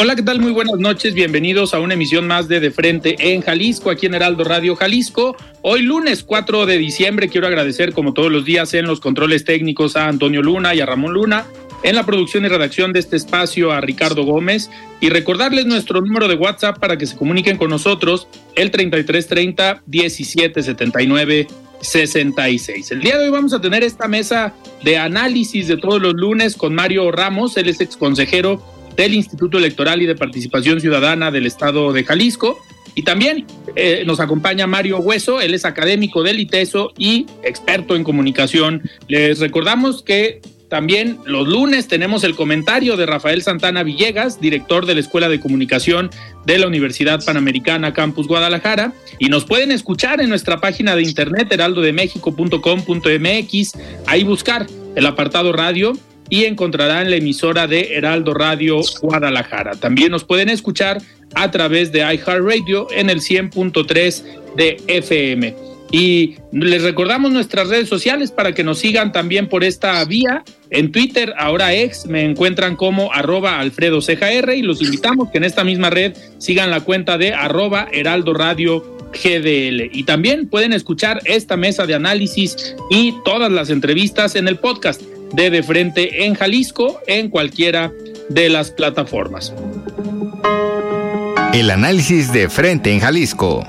Hola, ¿qué tal? Muy buenas noches. Bienvenidos a una emisión más de De Frente en Jalisco, aquí en Heraldo Radio Jalisco. Hoy lunes 4 de diciembre quiero agradecer como todos los días en los controles técnicos a Antonio Luna y a Ramón Luna. En la producción y redacción de este espacio a Ricardo Gómez y recordarles nuestro número de WhatsApp para que se comuniquen con nosotros el 3330 1779 66. El día de hoy vamos a tener esta mesa de análisis de todos los lunes con Mario Ramos, él es ex consejero del Instituto Electoral y de Participación Ciudadana del Estado de Jalisco. Y también eh, nos acompaña Mario Hueso, él es académico del ITESO y experto en comunicación. Les recordamos que también los lunes tenemos el comentario de Rafael Santana Villegas, director de la Escuela de Comunicación de la Universidad Panamericana Campus Guadalajara. Y nos pueden escuchar en nuestra página de internet heraldodemexico.com.mx, ahí buscar el apartado radio y encontrarán la emisora de Heraldo Radio Guadalajara. También nos pueden escuchar a través de iHeartRadio en el 100.3 de FM. Y les recordamos nuestras redes sociales para que nos sigan también por esta vía. En Twitter, ahora ex, me encuentran como arroba Alfredo y los invitamos que en esta misma red sigan la cuenta de arroba Heraldo Radio GDL. Y también pueden escuchar esta mesa de análisis y todas las entrevistas en el podcast de De Frente en Jalisco en cualquiera de las plataformas. El análisis de Frente en Jalisco.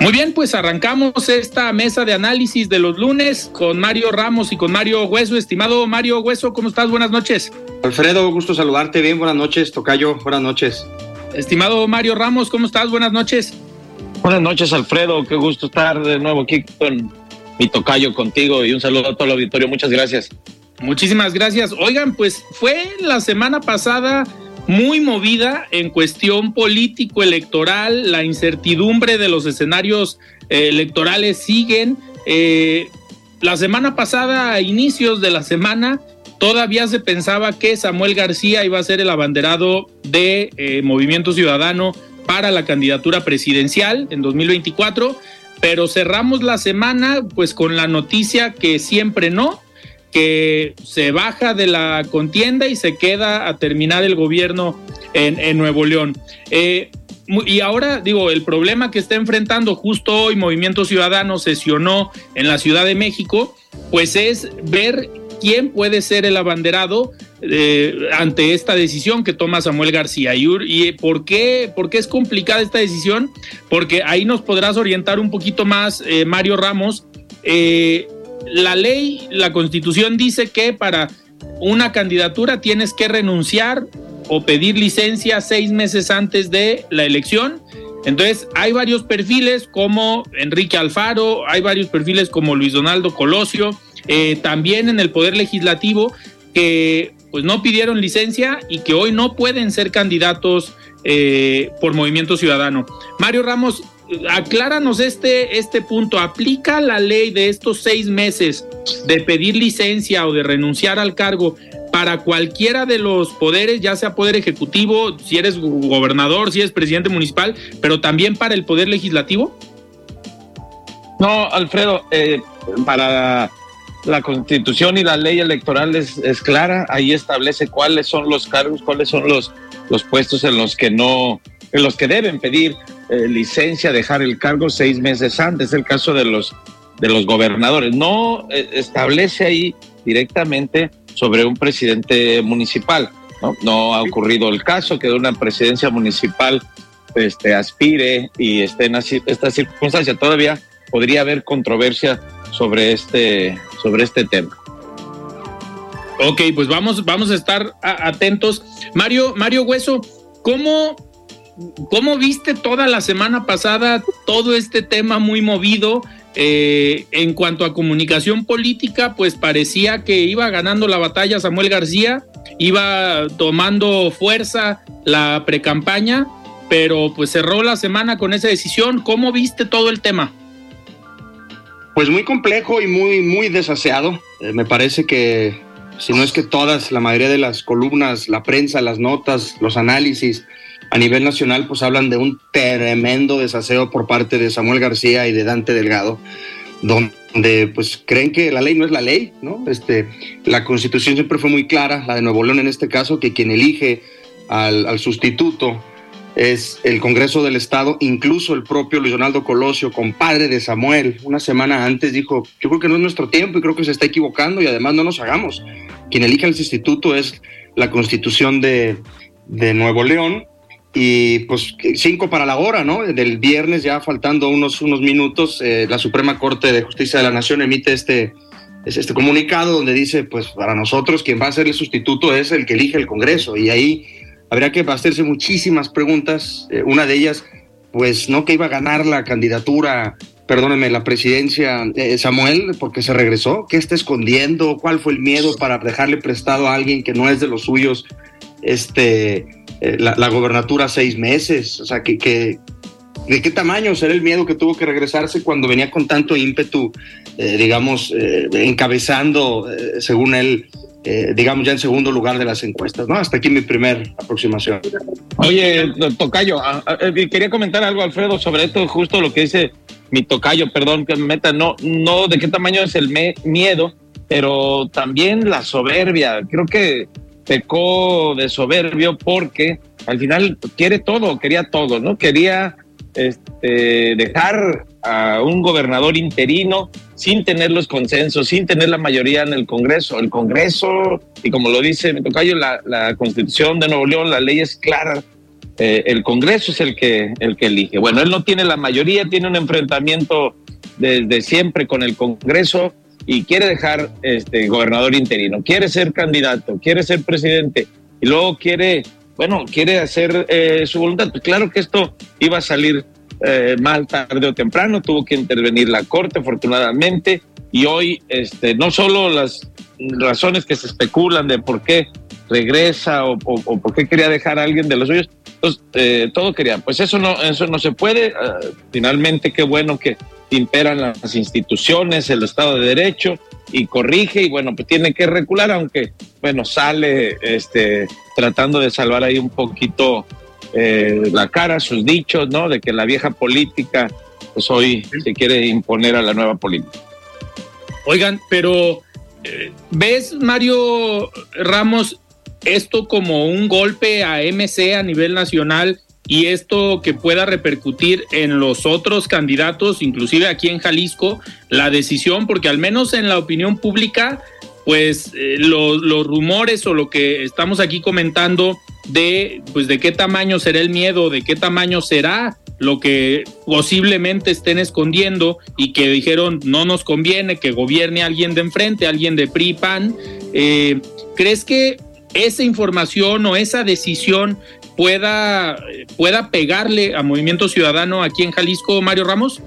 Muy bien, pues arrancamos esta mesa de análisis de los lunes con Mario Ramos y con Mario Hueso. Estimado Mario Hueso, ¿cómo estás? Buenas noches. Alfredo, gusto saludarte. Bien, buenas noches. Tocayo, buenas noches. Estimado Mario Ramos, ¿cómo estás? Buenas noches. Buenas noches, Alfredo. Qué gusto estar de nuevo aquí con mi tocayo contigo y un saludo a todo el auditorio. Muchas gracias. Muchísimas gracias. Oigan, pues fue la semana pasada muy movida en cuestión político-electoral. La incertidumbre de los escenarios eh, electorales siguen. Eh, la semana pasada, a inicios de la semana, todavía se pensaba que Samuel García iba a ser el abanderado de eh, Movimiento Ciudadano para la candidatura presidencial en 2024, pero cerramos la semana pues con la noticia que siempre no, que se baja de la contienda y se queda a terminar el gobierno en, Nuevo León. Eh, y ahora digo, el problema que está enfrentando justo hoy Movimiento Ciudadano sesionó en la Ciudad de México, pues es ver quién puede ser el abanderado eh, ante esta decisión que toma Samuel García. ¿Y, y por, qué, por, qué, es complicada esta decisión? Porque ahí nos podrás orientar un poquito más, eh, Mario Ramos. Eh, la ley, la constitución dice que para una candidatura tienes que renunciar o pedir licencia seis meses antes de la elección. Entonces, hay varios perfiles como Enrique Alfaro, hay varios perfiles como Luis Donaldo Colosio, también en el Poder Legislativo, que pues no pidieron licencia y que hoy no pueden ser candidatos eh, por Movimiento Ciudadano. Mario Ramos, acláranos este, este punto. ¿Aplica la ley de estos seis meses de pedir licencia o de renunciar al cargo para cualquiera de los poderes, ya sea poder ejecutivo, si eres gobernador, si eres presidente municipal, pero también para el poder legislativo? No, Alfredo, eh, para la constitución y la ley electoral es, clara, ahí establece cuáles son los cargos, cuáles son los, los puestos en los que no, en los que deben pedir eh, licencia, dejar el cargo seis meses antes. Es el caso de los de los gobernadores. No eh, establece ahí directamente sobre un presidente municipal. ¿no? no ha ocurrido el caso que de una presidencia municipal este, aspire y esté en esta circunstancia. Todavía podría haber controversia sobre este, sobre este tema. Ok, pues vamos, vamos a estar atentos. Mario, Mario Hueso, ¿cómo, ¿cómo viste toda la semana pasada todo este tema muy movido? Eh, en cuanto a comunicación política, pues parecía que iba ganando la batalla Samuel García, iba tomando fuerza la precampaña, pero pues cerró la semana con esa decisión. ¿Cómo viste todo el tema? Pues muy complejo y muy, muy desaseado. Eh, me parece que, si no es que todas, la mayoría de las columnas, la prensa, las notas, los análisis a nivel nacional, pues hablan de un tremendo desaseo por parte de Samuel García y de Dante Delgado, donde pues creen que la ley no es la ley, ¿no? Este, la constitución siempre fue muy clara, la de Nuevo León en este caso, que quien elige al, al sustituto es el Congreso del Estado, incluso el propio Luis Donaldo Colosio, compadre de Samuel, una semana antes dijo, yo creo que no es nuestro tiempo y creo que se está equivocando y además no nos hagamos. Quien elige al instituto es la constitución de, Nuevo León y pues cinco para la hora, ¿no? Del viernes ya faltando unos, unos minutos, eh, la Suprema Corte de Justicia de la Nación emite este, este comunicado donde dice, pues para nosotros quien va a ser el sustituto es el que elige el Congreso y ahí habría que hacerse muchísimas preguntas. Eh, una de ellas, pues no que iba a ganar la candidatura, perdónenme, la presidencia eh, Samuel, porque se regresó. ¿Qué está escondiendo? ¿Cuál fue el miedo para dejarle prestado a alguien que no es de los suyos este, eh, la, la, gobernatura seis meses? O sea, que, que, ¿de qué tamaño será el miedo que tuvo que regresarse cuando venía con tanto ímpetu, digamos, encabezando, según él, eh, digamos, ya en segundo lugar de las encuestas, ¿no? Hasta aquí mi primer aproximación. Oye, Tocayo, ah, ah, eh, quería comentar algo, Alfredo, sobre esto, justo lo que dice mi Tocayo, perdón que me meta, no, no de qué tamaño es el miedo, pero también la soberbia. Creo que pecó de soberbio porque al final quiere todo, quería todo, ¿no? Quería este, dejar a un gobernador interino sin tener los consensos, sin tener la mayoría en el Congreso. El Congreso, y como lo dice mi tocayo, la, Constitución de Nuevo León, la ley es clara. Eh, el Congreso es el que, el que elige. Bueno, él no tiene la mayoría, tiene un enfrentamiento desde siempre con el Congreso y quiere dejar este gobernador interino, quiere ser candidato, quiere ser presidente y luego quiere bueno, quiere hacer eh, su voluntad. Pues claro que esto iba a salir eh, mal tarde o temprano, tuvo que intervenir la Corte, afortunadamente, y hoy este, no solo las razones que se especulan de por qué regresa o, por qué quería dejar a alguien de los suyos, pues, eh, todo quería. Pues eso no, eso no se puede. Ah, finalmente, qué bueno que imperan las instituciones, el Estado de Derecho, y corrige y bueno, pues tiene que recular, aunque bueno, sale este, tratando de salvar ahí un poquito eh, la cara, sus dichos, ¿no? De que la vieja política pues hoy se quiere imponer a la nueva política. Oigan, pero eh, ¿ves, Mario Ramos, esto como un golpe a MC a nivel nacional y esto que pueda repercutir en los otros candidatos, inclusive aquí en Jalisco, la decisión, porque al menos en la opinión pública, pues eh, los rumores o lo que estamos aquí comentando de, pues de qué tamaño será el miedo, de qué tamaño será lo que posiblemente estén escondiendo y que dijeron no nos conviene que gobierne alguien de enfrente, alguien de PRI, PAN. Eh, ¿Crees que esa información o esa decisión pueda, pueda pegarle a Movimiento Ciudadano aquí en Jalisco, Mario Ramos?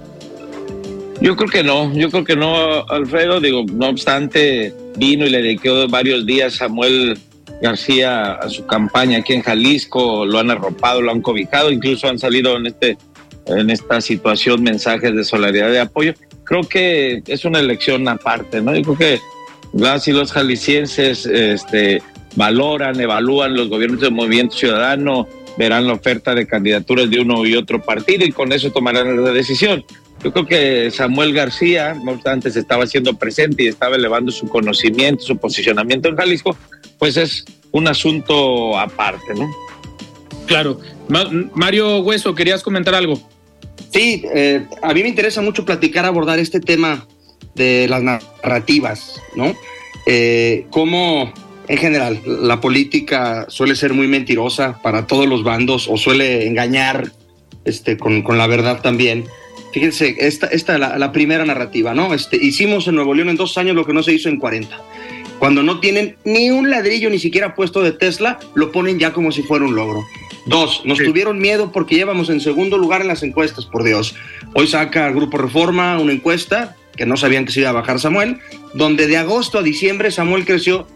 Yo creo que no, yo creo que no, Alfredo. Digo, no obstante, vino y le dedicó varios días Samuel García a su campaña aquí en Jalisco, lo han arropado, lo han cobijado, incluso han salido en este en esta situación mensajes de solidaridad de apoyo. Creo que es una elección aparte, ¿no? Yo creo que las los jaliscienses este, valoran, evalúan los gobiernos del Movimiento Ciudadano, verán la oferta de candidaturas de uno y otro partido y con eso tomarán la decisión. Yo creo que Samuel García, no obstante, se estaba haciendo presente y estaba elevando su conocimiento, su posicionamiento en Jalisco, pues es un asunto aparte, ¿no? Claro. Mario Hueso, ¿querías comentar algo? Sí, eh, a mí me interesa mucho platicar, abordar este tema de las narrativas, ¿no? Eh, cómo en general la política suele ser muy mentirosa para todos los bandos o suele engañar este, con, con la verdad también. Fíjense, esta es la, la, primera narrativa, ¿no? Este, hicimos en Nuevo León en dos años lo que no se hizo en 40. Cuando no tienen ni un ladrillo ni siquiera puesto de Tesla, lo ponen ya como si fuera un logro. Dos, nos tuvieron miedo porque llevamos en segundo lugar en las encuestas, por Dios. Hoy saca el Grupo Reforma una encuesta que no sabían que se iba a bajar Samuel, donde de agosto a diciembre Samuel creció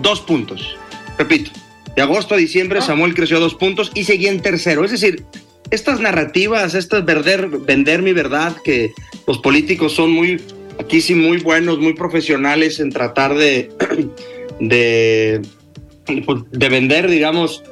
dos puntos. Repito, de agosto a diciembre ah. Samuel creció dos puntos y seguía en tercero. Es decir, estas narrativas, estas vender, vender mi verdad, que los políticos son muy, aquí sí, muy buenos, muy profesionales en tratar de, de, de vender, digamos,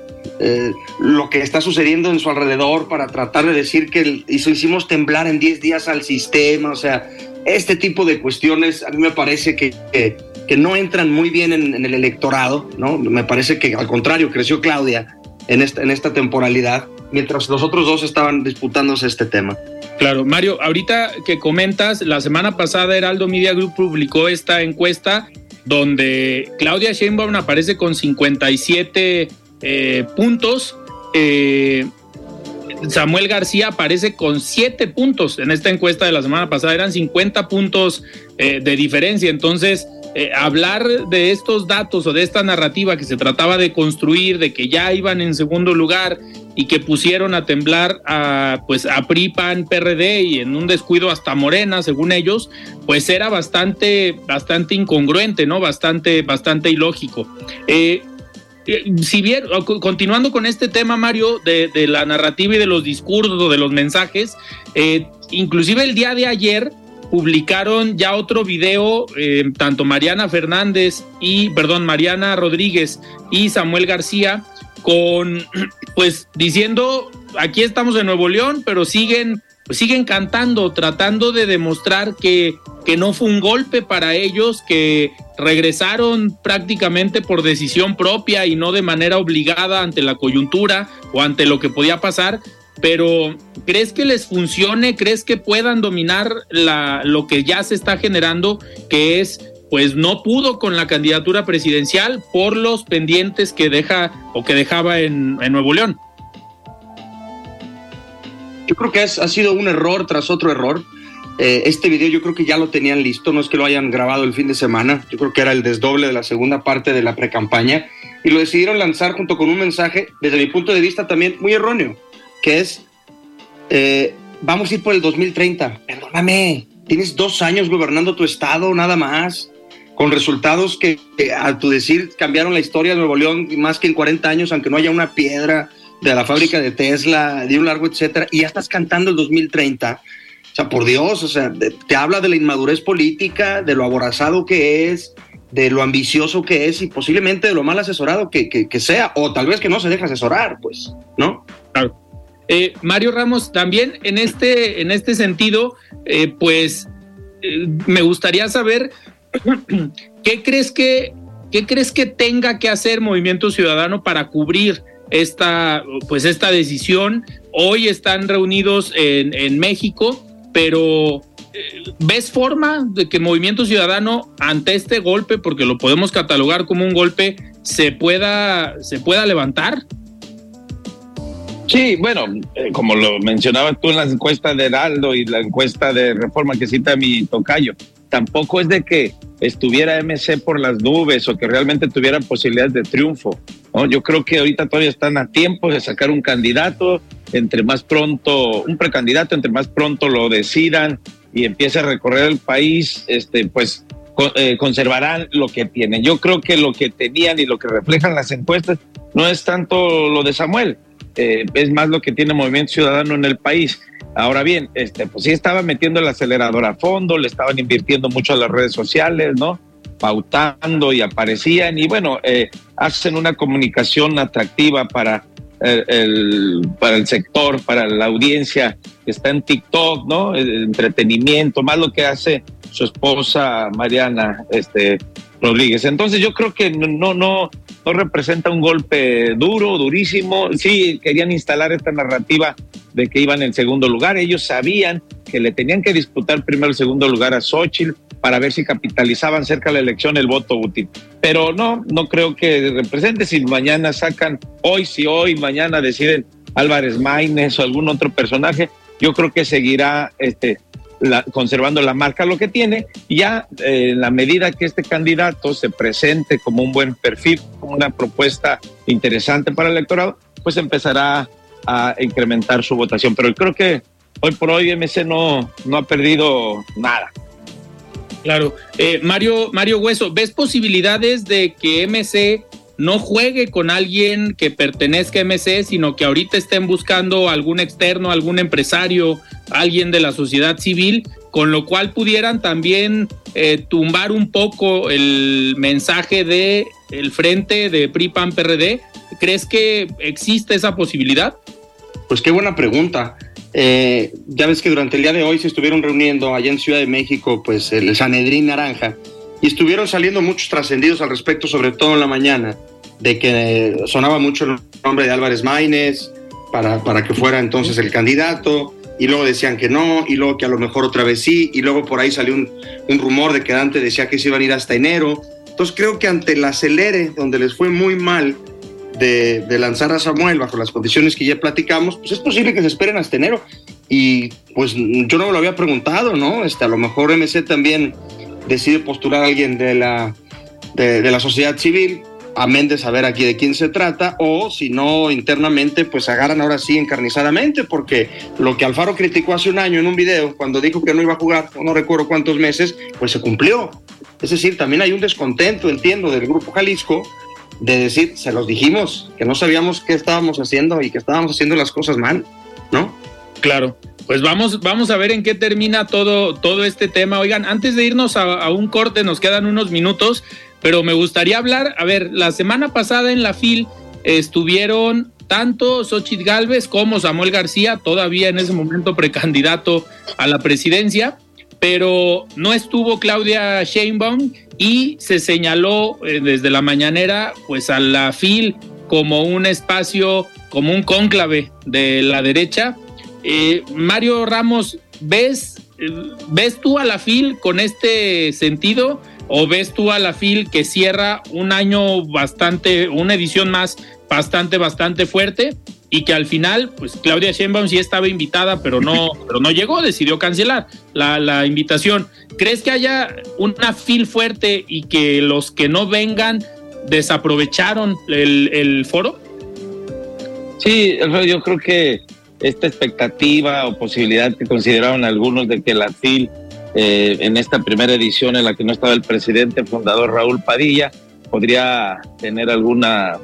eh, lo que está sucediendo en su alrededor para tratar de decir que hicimos temblar en 10 días al sistema, o sea, este tipo de cuestiones a mí me parece que, que, no entran muy bien en, en, el electorado, ¿no? Me parece que al contrario, creció Claudia en esta, en esta temporalidad, mientras los otros dos estaban disputándose este tema. Claro, Mario, ahorita que comentas, la semana pasada Heraldo Media Group publicó esta encuesta donde Claudia Sheinbaum aparece con 57 eh, puntos. Eh, Samuel García aparece con 7 puntos en esta encuesta de la semana pasada, eran 50 puntos eh, de diferencia. Entonces, hablar de estos datos o de esta narrativa que se trataba de construir, de que ya iban en segundo lugar y que pusieron a temblar a pues a PRI, PAN, PRD y en un descuido hasta Morena, según ellos, pues era bastante bastante incongruente, ¿no? Bastante bastante ilógico. Eh, eh, si bien, continuando con este tema, Mario, de, la narrativa y de los discursos de los mensajes, eh, inclusive el día de ayer publicaron ya otro video, eh, tanto Mariana Fernández y, perdón, Mariana Rodríguez y Samuel García, con, pues, diciendo, aquí estamos en Nuevo León, pero siguen pues siguen cantando, tratando de demostrar que, que no fue un golpe para ellos, que regresaron prácticamente por decisión propia y no de manera obligada ante la coyuntura o ante lo que podía pasar. Pero ¿crees que les funcione? ¿Crees que puedan dominar la, lo que ya se está generando, que es pues no pudo con la candidatura presidencial por los pendientes que deja o que dejaba en, en Nuevo León? Yo creo que ha sido un error tras otro error. Eh, este video yo creo que ya lo tenían listo, no es que lo hayan grabado el fin de semana, yo creo que era el desdoble de la segunda parte de la precampaña. Y lo decidieron lanzar junto con un mensaje, desde mi punto de vista también muy erróneo, que es, eh, vamos a ir por el 2030, perdóname, tienes dos años gobernando tu estado nada más, con resultados que, que a tu decir cambiaron la historia de Nuevo León más que en 40 años, aunque no haya una piedra de la fábrica de Tesla, de un largo etcétera, y ya estás cantando el 2030. O sea, por Dios, o sea, te habla de la inmadurez política, de lo aborazado que es, de lo ambicioso que es y posiblemente de lo mal asesorado que, que, sea, o tal vez que no se deja asesorar, pues, ¿no? Claro. Eh, Mario Ramos, también en este, en este sentido, eh, pues eh, me gustaría saber qué crees que, qué crees que tenga que hacer Movimiento Ciudadano para cubrir esta, pues esta decisión. Hoy están reunidos en, en México, pero eh, ¿ves forma de que Movimiento Ciudadano ante este golpe, porque lo podemos catalogar como un golpe, se pueda, se pueda levantar? Sí, bueno, eh, como lo mencionabas tú en la encuesta de Heraldo y la encuesta de reforma que cita mi tocayo, tampoco es de que estuviera MC por las nubes o que realmente tuviera posibilidades de triunfo. Yo creo que ahorita todavía están a tiempo de sacar un candidato, entre más pronto, un precandidato, entre más pronto lo decidan y empiece a recorrer el país, este, pues eh, conservarán lo que tienen. Yo creo que lo que tenían y lo que reflejan las encuestas no es tanto lo de Samuel, eh, es más lo que tiene Movimiento Ciudadano en el país. Ahora bien, este, pues sí estaba metiendo el acelerador a fondo, le estaban invirtiendo mucho a las redes sociales, ¿no? Pautando y aparecían y bueno, eh, hacen una comunicación atractiva para eh, el, para el sector, para la audiencia que está en TikTok, ¿no? Entretenimiento, más lo que hace su esposa Mariana, este, Rodríguez. Entonces yo creo que no, no, no representa un golpe duro, durísimo. Sí, querían instalar esta narrativa de que iban en segundo lugar. Ellos sabían que le tenían que disputar primero el segundo lugar a Xochitl para ver si capitalizaban cerca de la elección el voto útil. Pero no, no creo que represente. Si mañana sacan, hoy, si hoy, mañana deciden Álvarez Maínez o algún otro personaje, yo creo que seguirá este, conservando la marca lo que tiene. Ya eh, en la medida que este candidato se presente como un buen perfil, como una propuesta interesante para el electorado, pues empezará a incrementar su votación. Pero creo que hoy por hoy MC no, no ha perdido nada. Claro. Eh, Mario, Mario Hueso, ¿ves posibilidades de que MC no juegue con alguien que pertenezca a MC, sino que ahorita estén buscando algún externo, algún empresario, alguien de la sociedad civil, con lo cual pudieran también eh, tumbar un poco el mensaje de el frente de PRI PAN PRD? ¿Crees que existe esa posibilidad? Pues qué buena pregunta. Eh, ya ves que durante el día de hoy se estuvieron reuniendo allá en Ciudad de México, pues el Sanedrín Naranja, y estuvieron saliendo muchos trascendidos al respecto, sobre todo en la mañana, de que sonaba mucho el nombre de Álvarez Maínez para, para que fuera entonces el candidato, y luego decían que no, y luego que a lo mejor otra vez sí, y luego por ahí salió un, un rumor de que Dante decía que se iban a ir hasta enero. Entonces creo que ante el acelere, donde les fue muy mal, de, lanzar a Samuel bajo las condiciones que ya platicamos, pues es posible que se esperen hasta enero. Y pues yo no me lo había preguntado, ¿no? Este, a lo mejor MC también decide postular a alguien de la, de, la sociedad civil, amén de saber aquí de quién se trata, o si no, internamente, pues agarran ahora sí encarnizadamente, porque lo que Alfaro criticó hace un año en un video, cuando dijo que no iba a jugar, no recuerdo cuántos meses, pues se cumplió. Es decir, también hay un descontento, entiendo, del Grupo Jalisco, de decir, se los dijimos, que no sabíamos qué estábamos haciendo y que estábamos haciendo las cosas mal, ¿no? Claro. Pues vamos, vamos a ver en qué termina todo, todo este tema. Oigan, antes de irnos a, un corte, nos quedan unos minutos, pero me gustaría hablar, a ver, la semana pasada en la FIL estuvieron tanto Xochitl Galvez como Samuel García, todavía en ese momento precandidato a la presidencia, pero no estuvo Claudia Sheinbaum y se señaló eh, desde la mañanera pues a la FIL como un espacio, como un cónclave de la derecha. Eh, Mario Ramos, ¿ves, ¿ves tú a la FIL con este sentido o ves tú a la FIL que cierra un año bastante, una edición más bastante, bastante fuerte? Y que al final, pues Claudia Sheinbaum sí estaba invitada, pero no, pero no llegó, decidió cancelar la, la invitación. ¿Crees que haya una fil fuerte y que los que no vengan desaprovecharon el, el foro? Sí, yo creo que esta expectativa o posibilidad que consideraron algunos de que la FIL eh, en esta primera edición en la que no estaba el presidente fundador Raúl Padilla podría tener alguna,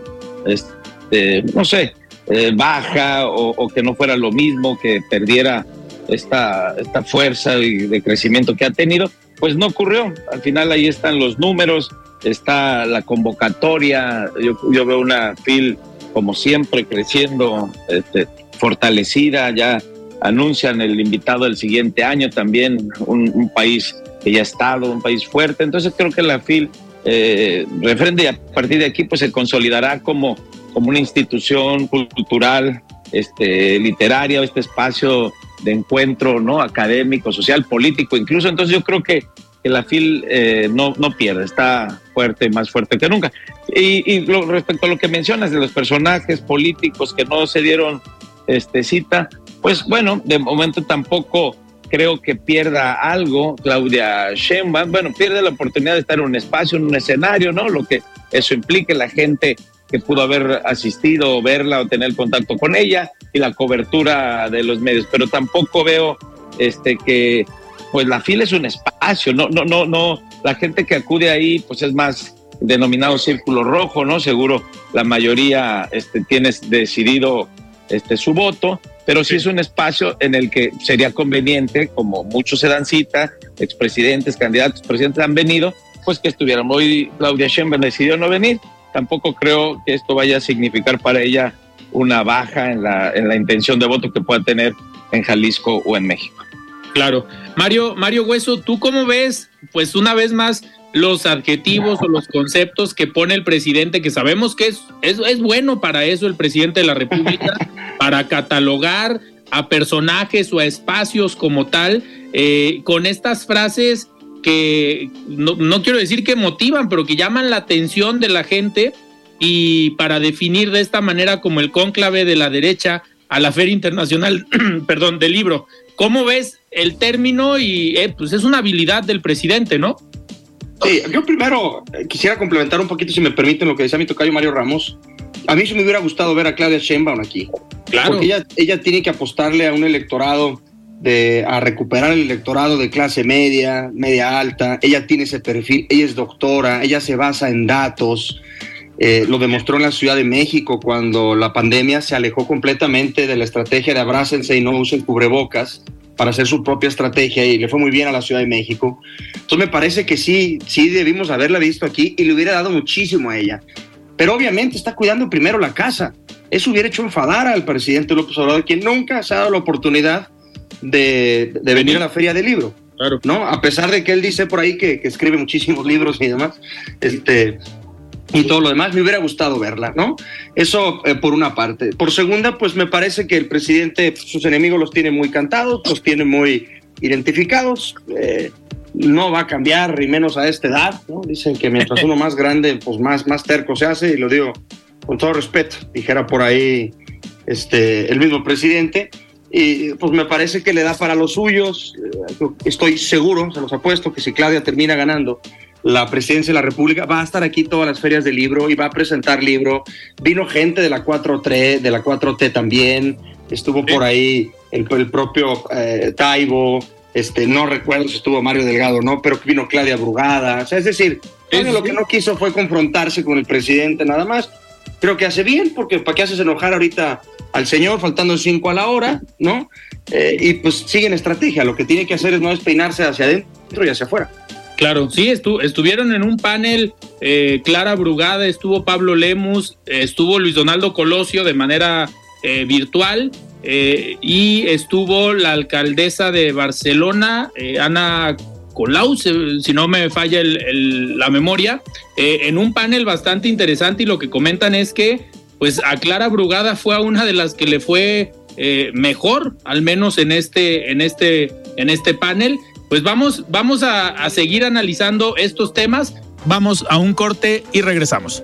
este, no sé, eh, baja o, que no fuera lo mismo, que perdiera esta, esta fuerza y de crecimiento que ha tenido, pues no ocurrió. Al final ahí están los números, está la convocatoria, yo, veo una FIL como siempre creciendo, este, fortalecida, ya anuncian el invitado del siguiente año también, un, país que ya ha estado, un país fuerte, entonces creo que la FIL eh, referente a partir de aquí pues se consolidará como como una institución cultural, este, literaria, este espacio de encuentro ¿no? académico, social, político, incluso. Entonces yo creo que, que la FIL eh, no, no pierde, está fuerte, más fuerte que nunca. Y, respecto a lo que mencionas de los personajes políticos que no se dieron este, cita, pues bueno, de momento tampoco creo que pierda algo Claudia Sheinbaum, bueno, pierde la oportunidad de estar en un espacio, en un escenario, ¿no? Lo que eso implique, la gente que pudo haber asistido o verla o tener contacto con ella y la cobertura de los medios, pero tampoco veo este que pues la fila es un espacio, no no no no la gente que acude ahí pues es más denominado círculo rojo, ¿no? Seguro la mayoría este tienes decidido este su voto, pero sí es un espacio en el que sería conveniente, como muchos se dan cita, expresidentes, candidatos, presidentes han venido, pues que estuvieran. Hoy Claudia Sheinbaum decidió no venir, tampoco creo que esto vaya a significar para ella una baja en la, en la intención de voto que pueda tener en Jalisco o en México. Claro. Mario, Mario Hueso, ¿tú cómo ves, pues una vez más, los adjetivos o los conceptos que pone el presidente, que sabemos que es, es, es bueno para eso el presidente de la República, para catalogar a personajes o a espacios como tal, eh, con estas frases que no, no quiero decir que motivan, pero que llaman la atención de la gente y para definir de esta manera como el cónclave de la derecha a la Feria Internacional, perdón, del libro. ¿Cómo ves el término? Y eh, pues es una habilidad del presidente, ¿no? Sí, yo primero eh, quisiera complementar un poquito, si me permiten, lo que decía mi tocayo Mario Ramos. A mí sí me hubiera gustado ver a Claudia Sheinbaum aquí. Claro. Porque ella, ella tiene que apostarle a un electorado de, a recuperar el electorado de clase media, media alta. Ella tiene ese perfil, ella es doctora, ella se basa en datos. Eh, lo demostró en la Ciudad de México cuando la pandemia se alejó completamente de la estrategia de abrácense y no usen cubrebocas para hacer su propia estrategia y le fue muy bien a la Ciudad de México. Entonces me parece que sí, sí debimos haberla visto aquí y le hubiera dado muchísimo a ella. Pero obviamente está cuidando primero la casa. Eso hubiera hecho enfadar al presidente López Obrador, quien nunca se ha dado la oportunidad de, de venir a la feria del libro. Claro. ¿no? A pesar de que él dice por ahí que, que escribe muchísimos libros y demás, este, y todo lo demás, me hubiera gustado verla, ¿no? Eso eh, por una parte. Por segunda, pues me parece que el presidente, sus enemigos los tiene muy cantados, los tiene muy identificados. Eh, no va a cambiar, y menos a esta edad, ¿no? Dicen que mientras uno más grande, pues más, más terco se hace, y lo digo con todo respeto, dijera por ahí este, el mismo presidente. Y pues me parece que le da para los suyos. Eh, estoy seguro, se los apuesto, que si Claudia termina ganando, la presidencia de la República, va a estar aquí todas las ferias del libro y va a presentar libro. Vino gente de la 4T, de la 4T también, estuvo por ahí el, el propio eh, Taibo, este, no recuerdo si estuvo Mario Delgado no, pero vino Claudia Brugada. O sea, es decir, lo que no quiso fue confrontarse con el presidente nada más. Creo que hace bien, porque ¿para qué haces enojar ahorita al señor faltando cinco a la hora, no? Eh, y pues siguen estrategia. Lo que tiene que hacer es no despeinarse hacia adentro y hacia afuera. Claro, sí, estuvieron en un panel eh, Clara Brugada, estuvo Pablo Lemus, estuvo Luis Donaldo Colosio de manera eh, virtual eh, y estuvo la alcaldesa de Barcelona, Ana Colau, si no me falla la memoria, en un panel bastante interesante y lo que comentan es que pues a Clara Brugada fue a una de las que le fue mejor, al menos en este, en este, en este panel pues vamos, vamos a, seguir analizando estos temas. Vamos a un corte y regresamos.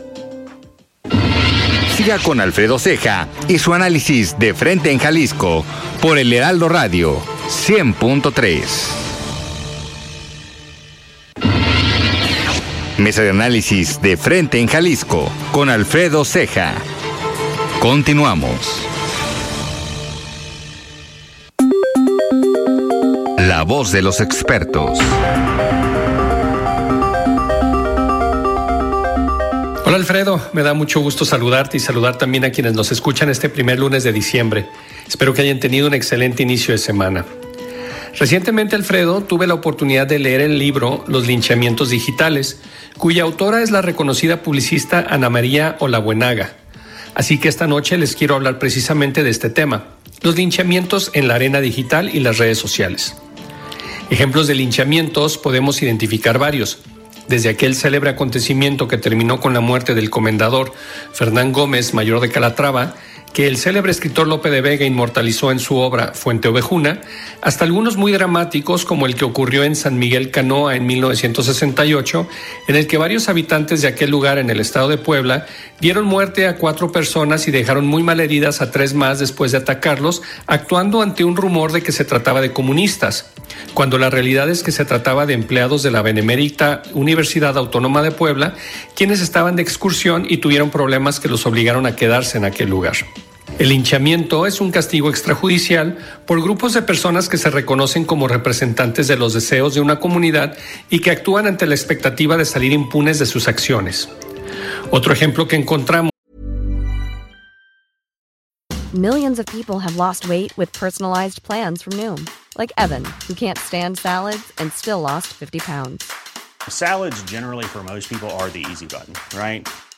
Siga con Alfredo Ceja y su análisis de frente en Jalisco por el Heraldo Radio 100.3. Mesa de análisis de frente en Jalisco con Alfredo Ceja. Continuamos. La voz de los expertos. Hola Alfredo, me da mucho gusto saludarte y saludar también a quienes nos escuchan este primer lunes de diciembre. Espero que hayan tenido un excelente inicio de semana. Recientemente, Alfredo, tuve la oportunidad de leer el libro Los linchamientos digitales, cuya autora es la reconocida publicista Ana María Olabuenaga. Así que esta noche les quiero hablar precisamente de este tema, los linchamientos en la arena digital y las redes sociales. Ejemplos de linchamientos podemos identificar varios. Desde aquel célebre acontecimiento que terminó con la muerte del comendador Fernán Gómez, mayor de Calatrava, que el célebre escritor Lope de Vega inmortalizó en su obra Fuente Ovejuna, hasta algunos muy dramáticos como el que ocurrió en San Miguel Canoa en 1968, en el que varios habitantes de aquel lugar en el estado de Puebla dieron muerte a cuatro personas y dejaron muy mal heridas a tres más después de atacarlos, actuando ante un rumor de que se trataba de comunistas, cuando la realidad es que se trataba de empleados de la Benemérita Universidad Autónoma de Puebla, quienes estaban de excursión y tuvieron problemas que los obligaron a quedarse en aquel lugar. El hinchamiento es un castigo extrajudicial por grupos de personas que se reconocen como representantes de los deseos de una comunidad y que actúan ante la expectativa de salir impunes de sus acciones. Otro ejemplo que encontramos Millions of people have lost weight with personalized plans from Noom, like Evan, who can't stand salads and still lost 50 pounds. Salads generally for most people are the easy button, right?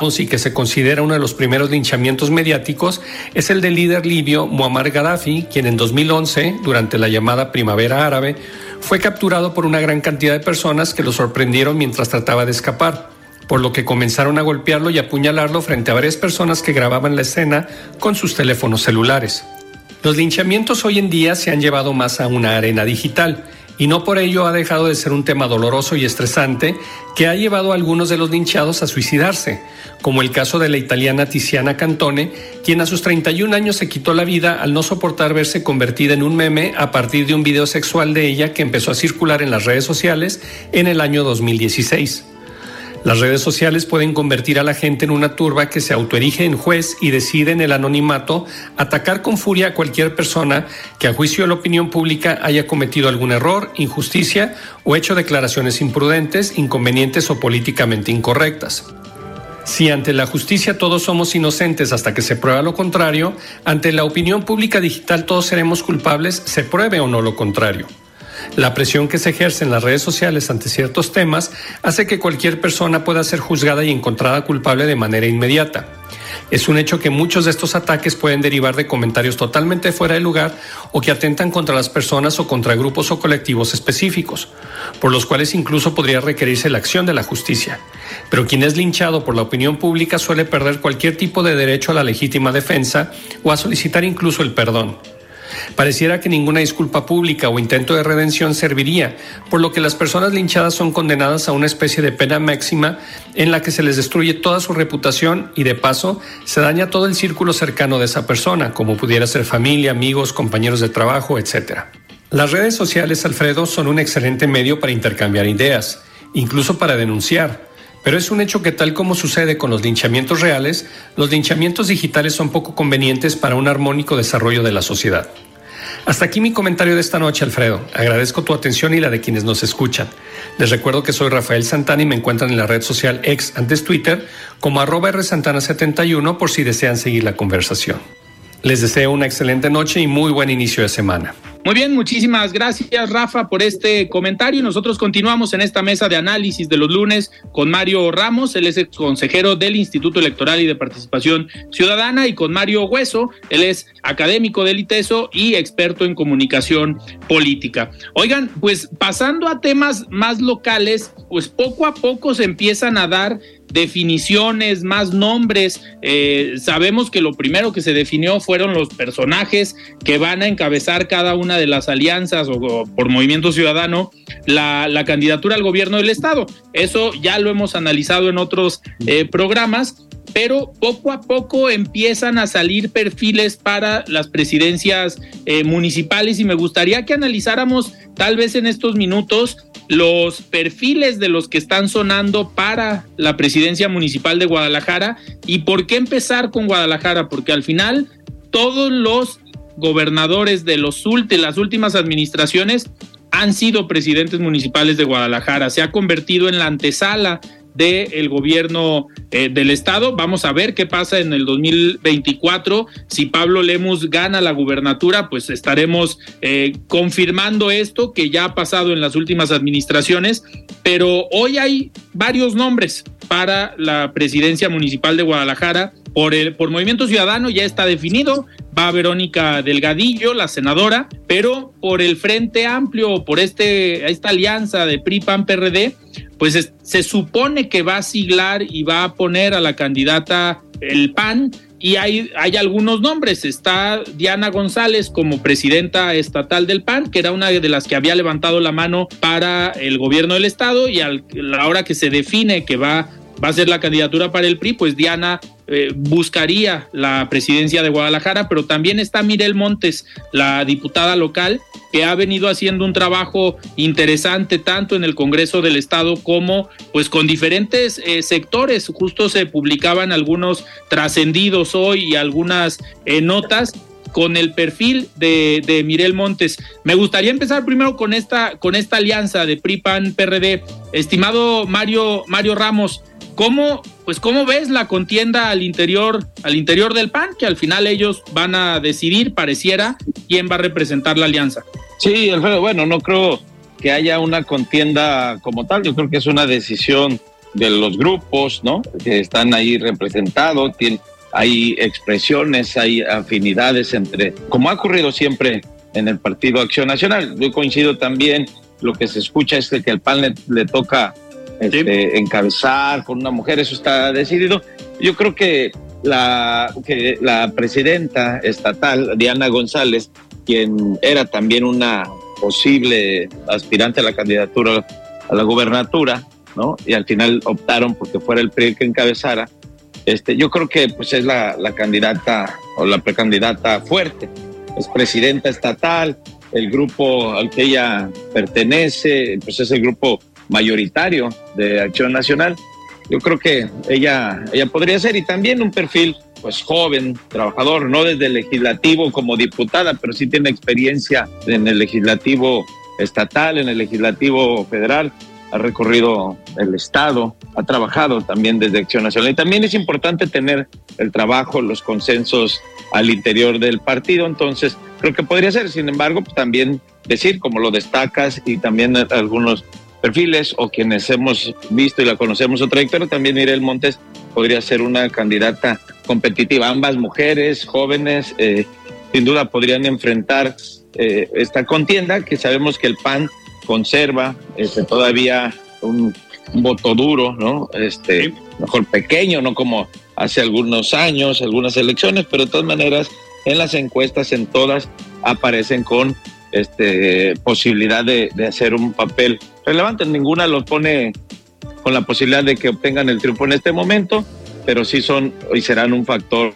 Y que se considera uno de los primeros linchamientos mediáticos es el del líder libio Muammar Gaddafi, quien en 2011, durante la llamada Primavera Árabe, fue capturado por una gran cantidad de personas que lo sorprendieron mientras trataba de escapar, por lo que comenzaron a golpearlo y apuñalarlo frente a varias personas que grababan la escena con sus teléfonos celulares. Los linchamientos hoy en día se han llevado más a una arena digital, y no por ello ha dejado de ser un tema doloroso y estresante que ha llevado a algunos de los linchados a suicidarse, como el caso de la italiana Tiziana Cantone, quien a sus 31 años se quitó la vida al no soportar verse convertida en un meme a partir de un video sexual de ella que empezó a circular en las redes sociales en el año 2016. Las redes sociales pueden convertir a la gente en una turba que se autoerige en juez y decide en el anonimato atacar con furia a cualquier persona que a juicio de la opinión pública haya cometido algún error, injusticia o hecho declaraciones imprudentes, inconvenientes o políticamente incorrectas. Si ante la justicia todos somos inocentes hasta que se prueba lo contrario, ante la opinión pública digital todos seremos culpables, se pruebe o no lo contrario. La presión que se ejerce en las redes sociales ante ciertos temas hace que cualquier persona pueda ser juzgada y encontrada culpable de manera inmediata. Es un hecho que muchos de estos ataques pueden derivar de comentarios totalmente fuera de lugar o que atentan contra las personas o contra grupos o colectivos específicos, por los cuales incluso podría requerirse la acción de la justicia. Pero quien es linchado por la opinión pública suele perder cualquier tipo de derecho a la legítima defensa o a solicitar incluso el perdón. Pareciera que ninguna disculpa pública o intento de redención serviría, por lo que las personas linchadas son condenadas a una especie de pena máxima en la que se les destruye toda su reputación y de paso se daña todo el círculo cercano de esa persona, como pudiera ser familia, amigos, compañeros de trabajo, etc. Las redes sociales, Alfredo, son un excelente medio para intercambiar ideas, incluso para denunciar. Pero es un hecho que tal como sucede con los linchamientos reales, los linchamientos digitales son poco convenientes para un armónico desarrollo de la sociedad. Hasta aquí mi comentario de esta noche, Alfredo. Agradezco tu atención y la de quienes nos escuchan. Les recuerdo que soy Rafael Santana y me encuentran en la red social ex antes Twitter como arroba rsantana71 por si desean seguir la conversación. Les deseo una excelente noche y muy buen inicio de semana. Muy bien, muchísimas gracias Rafa por este comentario. Nosotros continuamos en esta mesa de análisis de los lunes con Mario Ramos, él es consejero del Instituto Electoral y de Participación Ciudadana, y con Mario Hueso, él es académico del ITESO y experto en comunicación política. Oigan, pues pasando a temas más locales, pues poco a poco se empiezan a dar definiciones, más nombres. Eh, sabemos que lo primero que se definió fueron los personajes que van a encabezar cada una de las alianzas o, por Movimiento Ciudadano la, candidatura al gobierno del Estado. Eso ya lo hemos analizado en otros eh, programas pero poco a poco empiezan a salir perfiles para las presidencias eh, municipales y me gustaría que analizáramos tal vez en estos minutos los perfiles de los que están sonando para la presidencia municipal de Guadalajara y por qué empezar con Guadalajara, porque al final todos los gobernadores de, los, de las últimas administraciones han sido presidentes municipales de Guadalajara, se ha convertido en la antesala del gobierno eh, del estado. Vamos a ver qué pasa en el 2024. Si Pablo Lemus gana la gubernatura, pues estaremos eh, confirmando esto que ya ha pasado en las últimas administraciones. Pero hoy hay varios nombres para la presidencia municipal de Guadalajara. Por, el, por Movimiento Ciudadano ya está definido, va Verónica Delgadillo, la senadora, pero por el Frente Amplio, por este, esta alianza de PRI-PAN-PRD, pues se supone que va a siglar y va a poner a la candidata el PAN y hay, hay algunos nombres. Está Diana González como presidenta estatal del PAN, que era una de las que había levantado la mano para el gobierno del estado y a hora que se define que va va a ser la candidatura para el PRI, pues Diana eh, buscaría la presidencia de Guadalajara, pero también está Mirel Montes, la diputada local, que ha venido haciendo un trabajo interesante tanto en el Congreso del Estado como pues con diferentes eh, sectores. Justo se publicaban algunos trascendidos hoy y algunas eh, notas con el perfil de, de Mirel Montes. Me gustaría empezar primero con esta, con esta alianza de PRI-PAN-PRD. Estimado Mario, Mario Ramos, ¿cómo, pues, ¿cómo ves la contienda al interior, al interior del PAN? Que al final ellos van a decidir, pareciera, quién va a representar la alianza. Sí, Alfredo, bueno, no creo que haya una contienda como tal, yo creo que es una decisión de los grupos, ¿no? Que están ahí representados, hay expresiones, hay afinidades entre, como ha ocurrido siempre en el Partido Acción Nacional. Yo coincido también, lo que se escucha es que el PAN le, toca este, encabezar con una mujer, eso está decidido. Yo creo que la, que la presidenta estatal, Diana González, quien era también una posible aspirante a la candidatura a la gubernatura, ¿no? Y al final optaron porque fuera el PRI que encabezara. Este, yo creo que pues es la, la candidata o la precandidata fuerte. Es presidenta estatal, el grupo al que ella pertenece, pues es el grupo mayoritario de Acción Nacional. Yo creo que ella, ella podría ser y también un perfil pues joven, trabajador, no desde el legislativo como diputada, pero sí tiene experiencia en el legislativo estatal, en el legislativo federal, ha recorrido el Estado, ha trabajado también desde Acción Nacional. Y también es importante tener el trabajo, los consensos al interior del partido, entonces creo que podría ser, sin embargo, pues, también decir, como lo destacas, y también algunos perfiles o quienes hemos visto y la conocemos su trayectoria, también Mirel Montes podría ser una candidata competitiva. Ambas mujeres, jóvenes, eh, sin duda podrían enfrentar eh, esta contienda que sabemos que el PAN conserva este, todavía un, voto duro, ¿no? Este, mejor pequeño, no como hace algunos años, algunas elecciones, pero de todas maneras en las encuestas, en todas, aparecen con este, posibilidad de, hacer un papel relevante. Ninguna lo pone con la posibilidad de que obtengan el triunfo en este momento, pero sí son y serán un factor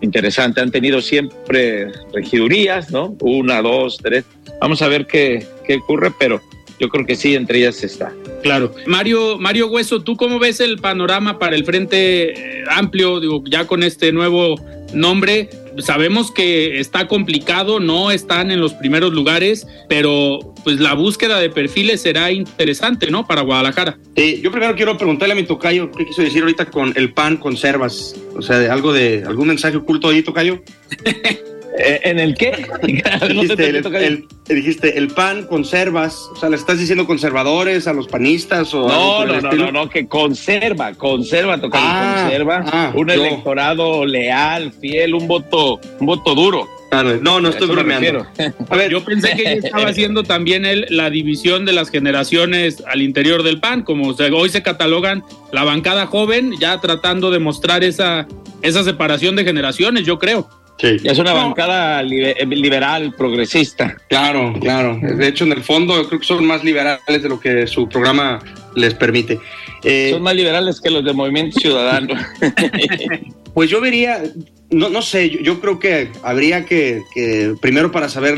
interesante. Han tenido siempre regidurías, ¿no? Una, dos, tres. Vamos a ver qué, qué ocurre, pero yo creo que sí, entre ellas está. Claro. Mario, Mario Hueso, ¿tú cómo ves el panorama para el Frente Amplio, digo, ya con este nuevo nombre? Sabemos que está complicado, no están en los primeros lugares, pero pues la búsqueda de perfiles será interesante, ¿no? Para Guadalajara. Yo primero quiero preguntarle a mi tocayo qué quiso decir ahorita con el pan conservas, o sea, algo de algún mensaje oculto ahí, tocayo. Eh, ¿En el qué? dijiste, el, dijiste, el pan, conservas. O sea, ¿le estás diciendo conservadores a los panistas? O no, no, no, no, no, que conserva, conserva, toca ah, conserva. Ah, un electorado leal, fiel, un voto, un voto duro. no, no estoy bromeando. A ver, yo pensé que estaba haciendo también él la división de las generaciones al interior del PAN, como hoy se catalogan la bancada joven, ya tratando de mostrar esa, esa separación de generaciones, yo creo. Sí. Es una bancada liberal, progresista. Claro, claro. De hecho, en el fondo, yo creo que son más liberales de lo que su programa les permite. Eh, son más liberales que los de Movimiento Ciudadano. pues yo vería, no, no sé, yo, creo que habría que, primero para saber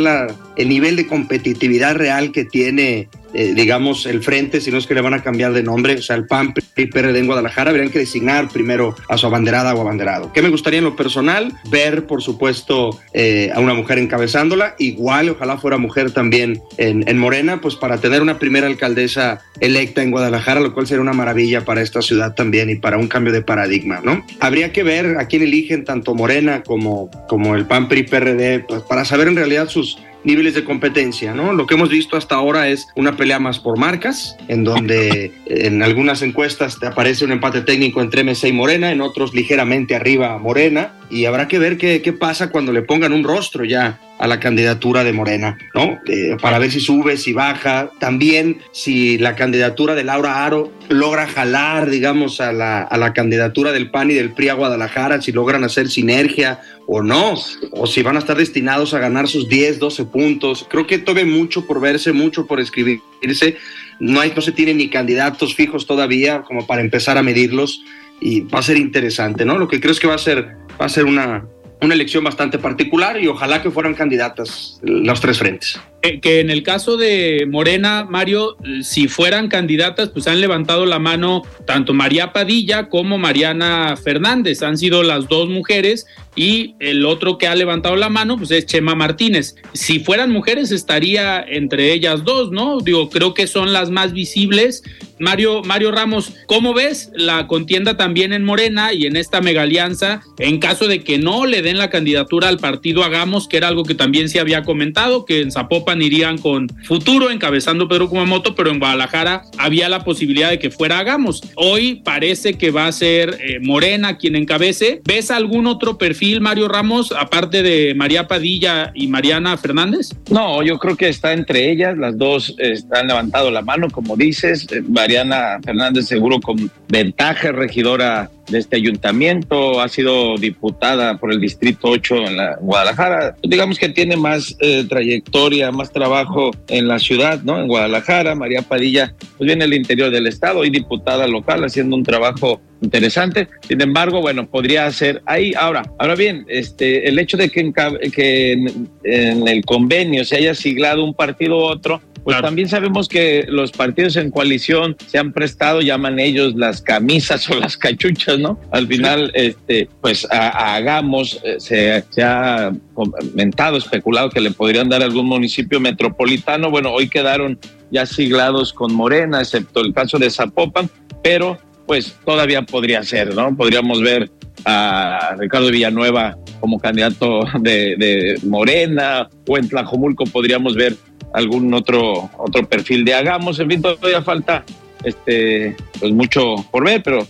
el nivel de competitividad real que tiene eh, digamos, el frente, si no es que le van a cambiar de nombre, o sea, el PAN y PRD en Guadalajara, habrían que designar primero a su abanderada o abanderado. ¿Qué me gustaría en lo personal? Ver, por supuesto, eh, a una mujer encabezándola, igual, ojalá fuera mujer también en, en Morena, pues para tener una primera alcaldesa electa en Guadalajara, lo cual sería una maravilla para esta ciudad también y para un cambio de paradigma, ¿no? Habría que ver a quién eligen tanto Morena como, como el PAN, PRI, PRD, pues para saber en realidad sus niveles de competencia, ¿no? Lo que hemos visto hasta ahora es una pelea más por marcas, en donde en algunas encuestas te aparece un empate técnico entre MC y Morena, en otros ligeramente arriba Morena, y habrá que ver qué, pasa cuando le pongan un rostro ya a la candidatura de Morena, ¿no? Eh, para ver si sube, si baja, también si la candidatura de Laura Aro logra jalar, digamos, a la, a la candidatura del PAN y del PRI a Guadalajara, si logran hacer sinergia o no, o si van a estar destinados a ganar sus 10, 12 puntos. Creo que todavía mucho por verse, mucho por escribirse. No, hay, no se tienen ni candidatos fijos todavía como para empezar a medirlos y va a ser interesante, ¿no? Lo que creo es que va a ser, va a ser una, una elección bastante particular y ojalá que fueran candidatas los tres frentes. Que en el caso de Morena, Mario, si fueran candidatas, pues han levantado la mano tanto María Padilla como Mariana Fernández. Han sido las dos mujeres y el otro que ha levantado la mano pues es Chema Martínez. Si fueran mujeres estaría entre ellas dos, ¿no? Digo, creo que son las más visibles. Mario, Mario Ramos, ¿cómo ves la contienda también en Morena y en esta mega alianza en caso de que no le den la candidatura al partido Hagamos, que era algo que también se había comentado, que en Zapopan irían con futuro encabezando Pedro Kumamoto, pero en Guadalajara había la posibilidad de que fuera Hagamos. Hoy parece que va a ser eh, Morena quien encabece. ¿Ves algún otro perfil, Mario Ramos, aparte de María Padilla y Mariana Fernández? No, yo creo que está entre ellas, las dos están levantado la mano, como dices. Eh, Mariana Fernández seguro con ventaja, regidora de este ayuntamiento, ha sido diputada por el Distrito 8 en la Guadalajara. Digamos que tiene más eh, trayectoria, más trabajo en la ciudad, ¿no? En Guadalajara. María Padilla, pues viene del interior del estado y diputada local haciendo un trabajo interesante. Sin embargo, bueno, podría ser ahí. Ahora, ahora bien, este, el hecho de que, que en, en el convenio se haya siglado un partido u otro, pues también sabemos que los partidos en coalición se han prestado, llaman ellos las camisas o las cachuchas, ¿no? Al final, este, pues hagamos, eh, se, se, ha comentado, especulado que le podrían dar algún municipio metropolitano. Bueno, hoy quedaron ya siglados con Morena, excepto el caso de Zapopan, pero pues todavía podría ser, ¿no? Podríamos ver a Ricardo Villanueva como candidato de, de Morena o en Tlajomulco podríamos ver algún otro, otro perfil de hagamos. En fin, todavía falta este, pues mucho por ver, pero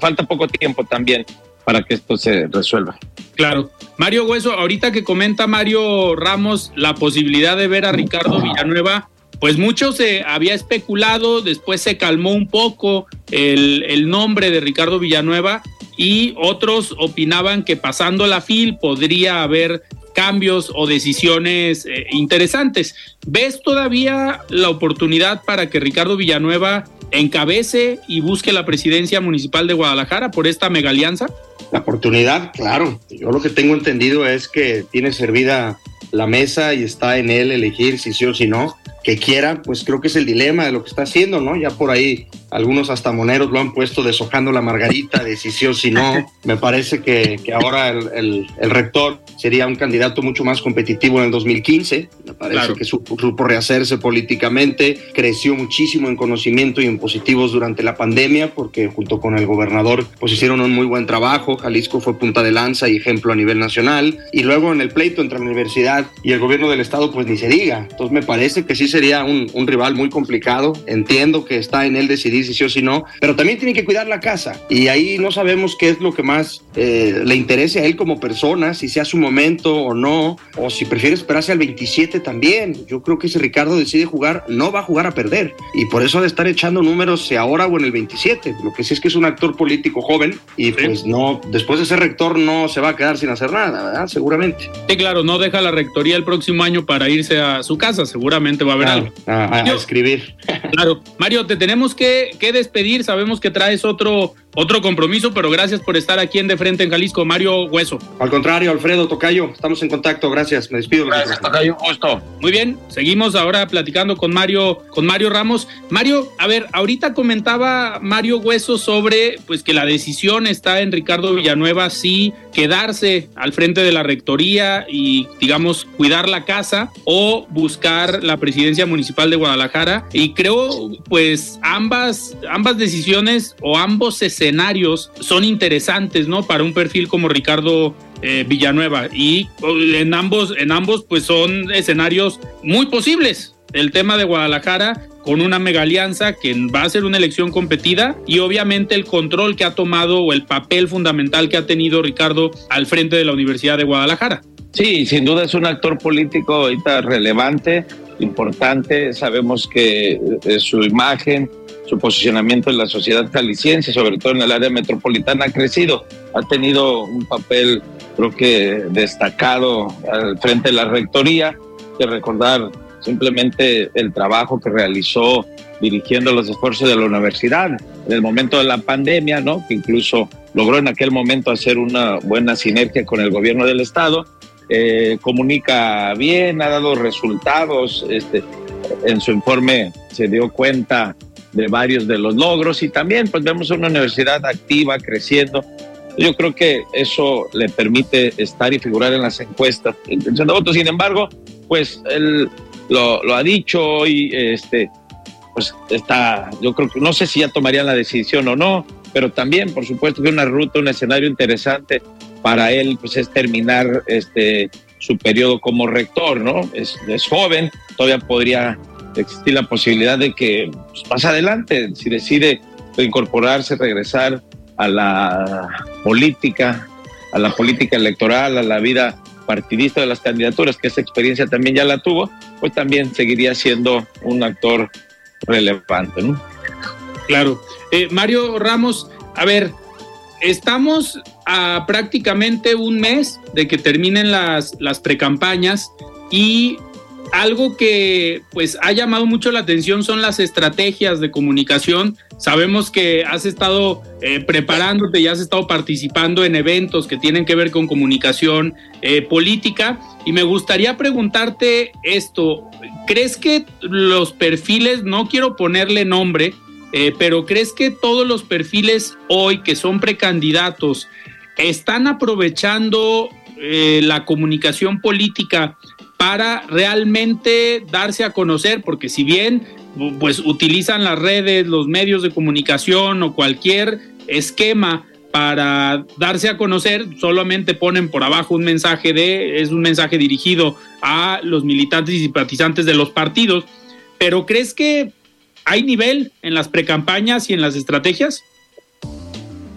falta poco tiempo también para que esto se resuelva. Claro. Mario Hueso, ahorita que comenta Mario Ramos la posibilidad de ver a Ricardo Villanueva, pues mucho se había especulado, después se calmó un poco el, el nombre de Ricardo Villanueva y otros opinaban que pasando la FIL podría haber cambios o decisiones eh, interesantes. ¿Ves todavía la oportunidad para que Ricardo Villanueva encabece y busque la presidencia municipal de Guadalajara por esta mega alianza? La oportunidad, claro. Yo lo que tengo entendido es que tiene servida la mesa y está en él elegir si sí o si no que quiera, pues creo que es el dilema de lo que está haciendo, ¿no? Ya por ahí algunos hasta moneros lo han puesto deshojando la margarita, de si sí o si no. Me parece que, que ahora el, el, rector sería un candidato mucho más competitivo en el 2015. Me parece que supo, supo, rehacerse políticamente, creció muchísimo en conocimiento y en positivos durante la pandemia, porque junto con el gobernador pues hicieron un muy buen trabajo. Jalisco fue punta de lanza y ejemplo a nivel nacional. Y luego en el pleito entre la universidad y el gobierno del estado, pues ni se diga. Entonces me parece que sí sería un, un, rival muy complicado. Entiendo que está en él decidir si sí o si no, pero también tiene que cuidar la casa. Y ahí no sabemos qué es lo que más eh, le interese a él como persona, si sea su momento o no, o si prefiere esperarse al 27 también. Yo creo que si Ricardo decide jugar, no va a jugar a perder. Y por eso ha de estar echando números, si ahora o en el 27. Lo que sí es que es un actor político joven y pues no, después de ser rector no se va a quedar sin hacer nada, ¿verdad? Seguramente. Sí, claro, no deja la rectoría el próximo año para irse a su casa, seguramente va a haber A, a, a, escribir. Claro. Mario, te tenemos que, que, despedir. Sabemos que traes otro, otro compromiso, pero gracias por estar aquí en De Frente en Jalisco. Mario Hueso. Al contrario, Alfredo Tocayo, estamos en contacto. Gracias. Me despido. Gracias, Tocayo. Gusto. Muy bien. Seguimos ahora platicando con Mario, con Mario Ramos. Mario, a ver, ahorita comentaba Mario Hueso sobre pues que la decisión está en Ricardo Villanueva si quedarse al frente de la rectoría y digamos cuidar la casa o buscar la presidencia municipal de Guadalajara y creo pues ambas ambas decisiones o ambos escenarios son interesantes no para un perfil como Ricardo eh, Villanueva y en ambos en ambos pues son escenarios muy posibles el tema de Guadalajara con una mega alianza que va a ser una elección competida y obviamente el control que ha tomado o el papel fundamental que ha tenido Ricardo al frente de la Universidad de Guadalajara. Sí, sin duda es un actor político ahorita relevante, importante. Sabemos que eh, su imagen, su posicionamiento en la sociedad jalisciense, sobre todo en el área metropolitana, ha crecido. Ha tenido un papel, creo que destacado al frente de la rectoría. De recordar simplemente el trabajo que realizó dirigiendo los esfuerzos de la universidad en el momento de la pandemia, ¿no? Que incluso logró en aquel momento hacer una buena sinergia con el gobierno del estado. Eh, comunica bien, ha dado resultados. Este, en su informe se dio cuenta de varios de los logros y también pues vemos una universidad activa, creciendo. Yo creo que eso le permite estar y figurar en las encuestas intención de voto. Sin embargo, pues él lo, lo ha dicho y este, pues está, yo creo que no sé si ya tomarían la decisión o no, pero también, por supuesto, que una ruta, un escenario interesante para él, pues es terminar este su periodo como rector, ¿no? Es, es joven, todavía podría existir la posibilidad de que pues, más adelante, si decide incorporarse, regresar a la política, a la política electoral, a la vida partidista de las candidaturas, que esa experiencia también ya la tuvo, pues también seguiría siendo un actor relevante, ¿no? Claro. Eh, Mario Ramos, a ver, estamos a prácticamente un mes de que terminen las, las precampañas y algo que pues ha llamado mucho la atención son las estrategias de comunicación. Sabemos que has estado eh, preparándote y has estado participando en eventos que tienen que ver con comunicación eh, política y me gustaría preguntarte esto. ¿Crees que los perfiles, no quiero ponerle nombre, eh, pero crees que todos los perfiles hoy que son precandidatos están aprovechando la comunicación política para realmente darse a conocer, porque si bien pues utilizan las redes, los medios de comunicación o cualquier esquema para darse a conocer, solamente ponen por abajo un mensaje de, es un mensaje dirigido a los militantes y simpatizantes de los partidos, pero ¿crees que hay nivel en las precampañas y en las estrategias?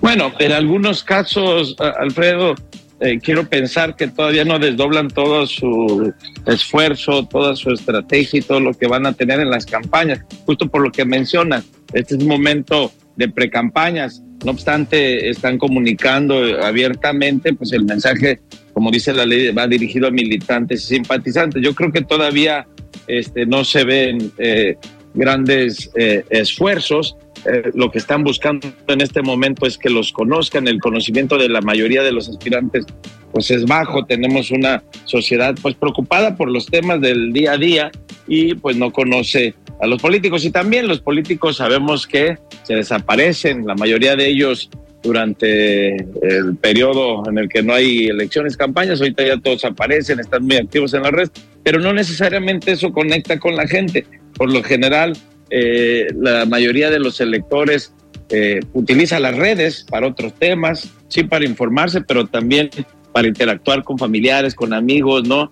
Bueno, en algunos casos, Alfredo, eh, quiero pensar que todavía no desdoblan todo su esfuerzo, toda su estrategia y todo lo que van a tener en las campañas, justo por lo que mencionan. Este es un momento de precampañas. No obstante, están comunicando abiertamente, pues el mensaje, como dice la ley, va dirigido a militantes y simpatizantes. Yo creo que todavía este, no se ven eh, grandes eh, esfuerzos eh, lo que están buscando en este momento es que los conozcan. El conocimiento de la mayoría de los aspirantes pues es bajo. Tenemos una sociedad pues preocupada por los temas del día a día y pues no conoce a los políticos. Y también los políticos sabemos que se desaparecen, la mayoría de ellos durante el periodo en el que no hay elecciones, campañas, ahorita ya todos aparecen, están muy activos en la red, pero no necesariamente eso conecta con la gente. Por lo general, eh, la mayoría de los electores eh, utiliza las redes para otros temas, sí para informarse, pero también para interactuar con familiares, con amigos, ¿no?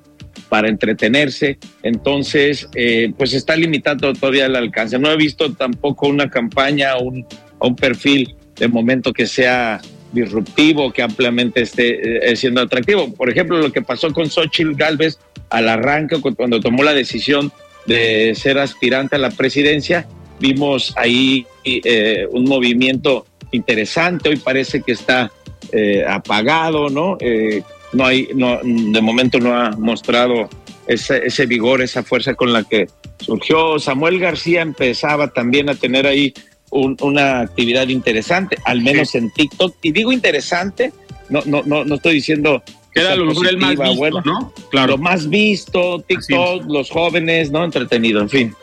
Para entretenerse. Entonces, eh, pues está limitado todavía el alcance. No he visto tampoco una campaña o un, un, perfil de momento que sea disruptivo, que ampliamente esté siendo atractivo. Por ejemplo, lo que pasó con Xochitl Galvez al arranque, cuando tomó la decisión de ser aspirante a la presidencia. Vimos ahí eh, un movimiento interesante, hoy parece que está eh, apagado, ¿no? Eh, no hay, no, de momento no ha mostrado ese, ese, vigor, esa fuerza con la que surgió. Samuel García empezaba también a tener ahí una actividad interesante, al menos en TikTok. Y digo interesante, no, no, no, no estoy diciendo que era lo mejor el más visto, ¿no? Claro. Lo más visto, TikTok, los jóvenes, ¿no? Entretenido, en fin.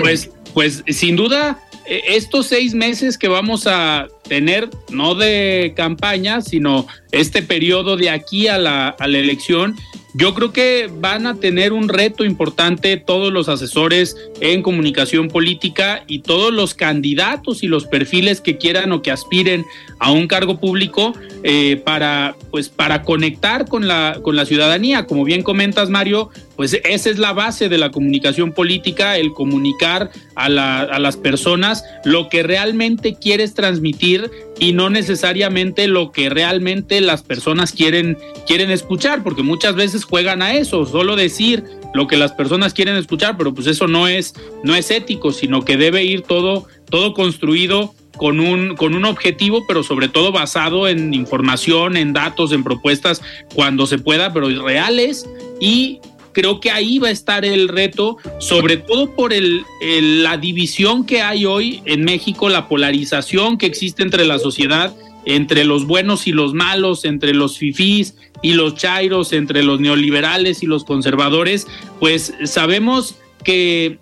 Pues, pues sin duda, e, estos seis meses que vamos a tener, no de campaña, sino este periodo de aquí a la, a la elección, yo creo que van a tener un reto importante todos los asesores en comunicación política y todos los candidatos y los perfiles que quieran o que aspiren a un cargo público eh, para, pues, para conectar con la, con la ciudadanía. Como bien comentas, Mario, pues esa es la base de la comunicación política, el comunicar a, la, a las personas lo que realmente quieres transmitir y no necesariamente lo que realmente las personas quieren, quieren escuchar, porque muchas veces juegan a eso, solo decir lo que las personas quieren escuchar, pero pues eso no es, no es ético, sino que debe ir todo, todo construido con un, con un objetivo, pero sobre todo basado en información, en datos, en propuestas, cuando se pueda, pero reales y creo que ahí va a estar el reto, sobre todo por la división que hay hoy en México, la polarización que existe entre la sociedad, entre los buenos y los malos, entre los fifís y los chairos, entre los neoliberales y los conservadores, pues sabemos que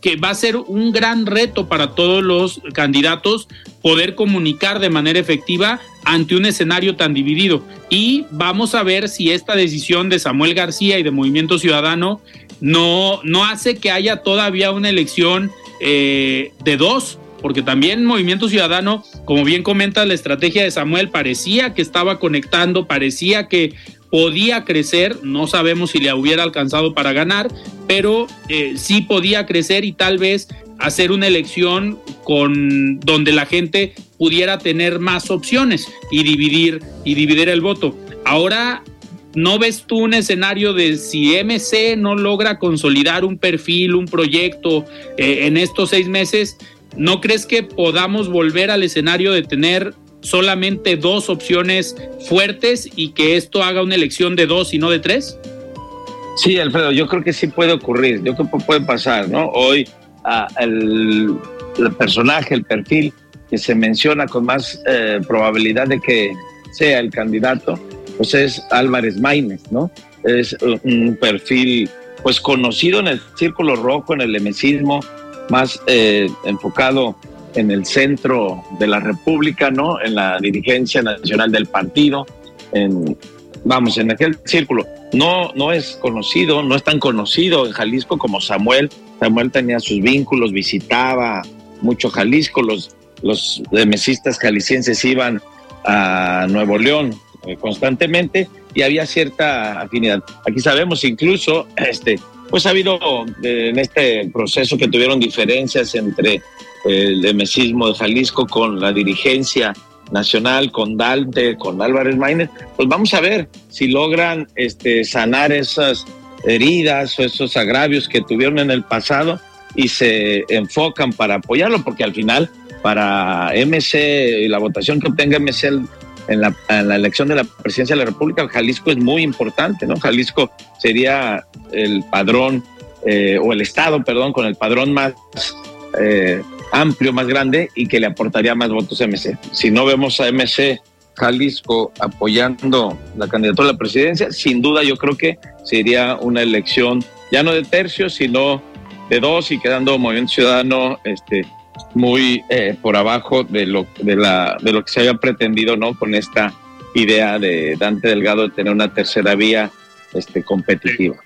que va a ser un gran reto para todos los candidatos poder comunicar de manera efectiva ante un escenario tan dividido. Y vamos a ver si esta decisión de Samuel García y de Movimiento Ciudadano no, no hace que haya todavía una elección eh, de dos, porque también Movimiento Ciudadano, como bien comenta la estrategia de Samuel, parecía que estaba conectando, parecía que podía crecer, no sabemos si le hubiera alcanzado para ganar, pero eh, sí podía crecer y tal vez hacer una elección con donde la gente pudiera tener más opciones y dividir y dividir el voto. Ahora ¿No ves tú un escenario de si MC no logra consolidar un perfil, un proyecto eh, en estos seis meses? ¿No crees que podamos volver al escenario de tener solamente dos opciones fuertes y que esto haga una elección de dos y no de tres? Sí, Alfredo, yo creo que sí puede ocurrir, yo creo que puede pasar, ¿no? Hoy el, personaje, el perfil que se menciona con más eh, probabilidad de que sea el candidato, pues es Álvarez Maínez, ¿no? Es un perfil pues conocido en el círculo rojo, en el emesismo, más eh, enfocado en el centro de la República, ¿no? En la dirigencia nacional del partido, en, vamos, en aquel círculo. No, no es conocido, no es tan conocido en Jalisco como Samuel. Samuel tenía sus vínculos, visitaba mucho Jalisco, los, los mesistas jaliscienses iban a Nuevo León eh, constantemente y había cierta afinidad. Aquí sabemos incluso, este, pues ha habido eh, en este proceso que tuvieron diferencias entre el emesismo de Jalisco con la dirigencia nacional, con Dante, con Álvarez Maínez, pues vamos a ver si logran este, sanar esas heridas o esos agravios que tuvieron en el pasado y se enfocan para apoyarlo, porque al final para MC y la votación que obtenga MC en la, elección de la presidencia de la República, Jalisco es muy importante, ¿no? Jalisco sería el padrón, eh, o el Estado, perdón, con el padrón más eh, amplio, más grande y que le aportaría más votos a MC. Si no vemos a MC Jalisco apoyando la candidatura a la presidencia, sin duda yo creo que sería una elección ya no de tercios, sino de dos y quedando Movimiento Ciudadano este, muy eh, por abajo de lo, de, la, de lo que se había pretendido ¿no? con esta idea de Dante Delgado de tener una tercera vía este, competitiva.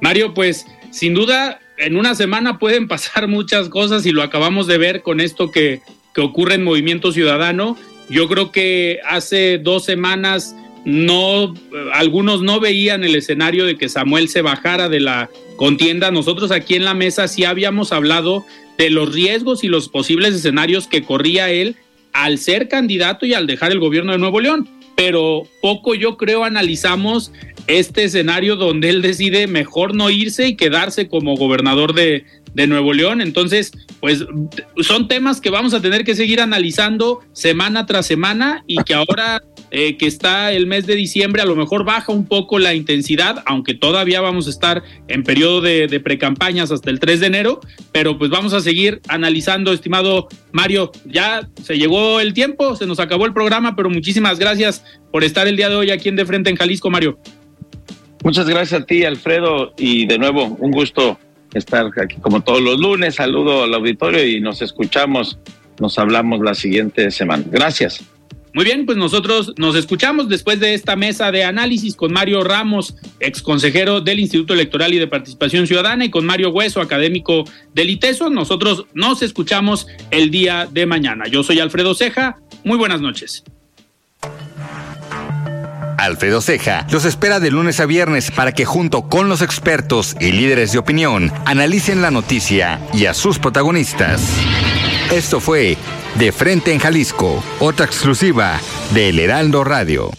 Mario, pues sin duda en una semana pueden pasar muchas cosas y lo acabamos de ver con esto que, que ocurre en Movimiento Ciudadano. Yo creo que hace dos semanas no, algunos no veían el escenario de que Samuel se bajara de la contienda. Nosotros aquí en la mesa sí habíamos hablado de los riesgos y los posibles escenarios que corría él al ser candidato y al dejar el gobierno de Nuevo León. Pero poco yo creo analizamos este escenario donde él decide mejor no irse y quedarse como gobernador de, Nuevo León. Entonces, pues son temas que vamos a tener que seguir analizando semana tras semana y que ahora eh, que está el mes de diciembre a lo mejor baja un poco la intensidad, aunque todavía vamos a estar en periodo de, de precampañas hasta el 3 de enero, pero pues vamos a seguir analizando, estimado Mario. Ya se llegó el tiempo, se nos acabó el programa, pero muchísimas gracias por estar el día de hoy aquí en De Frente en Jalisco, Mario. Muchas gracias a ti, Alfredo, y de nuevo un gusto estar aquí como todos los lunes. Saludo al auditorio y nos escuchamos, nos hablamos la siguiente semana. Gracias. Muy bien, pues nosotros nos escuchamos después de esta mesa de análisis con Mario Ramos, ex consejero del Instituto Electoral y de Participación Ciudadana, y con Mario Hueso, académico del ITESO. Nosotros nos escuchamos el día de mañana. Yo soy Alfredo Ceja. Muy buenas noches. Alfredo Ceja los espera de lunes a viernes para que junto con los expertos y líderes de opinión analicen la noticia y a sus protagonistas. Esto fue De Frente en Jalisco, otra exclusiva de El Heraldo Radio.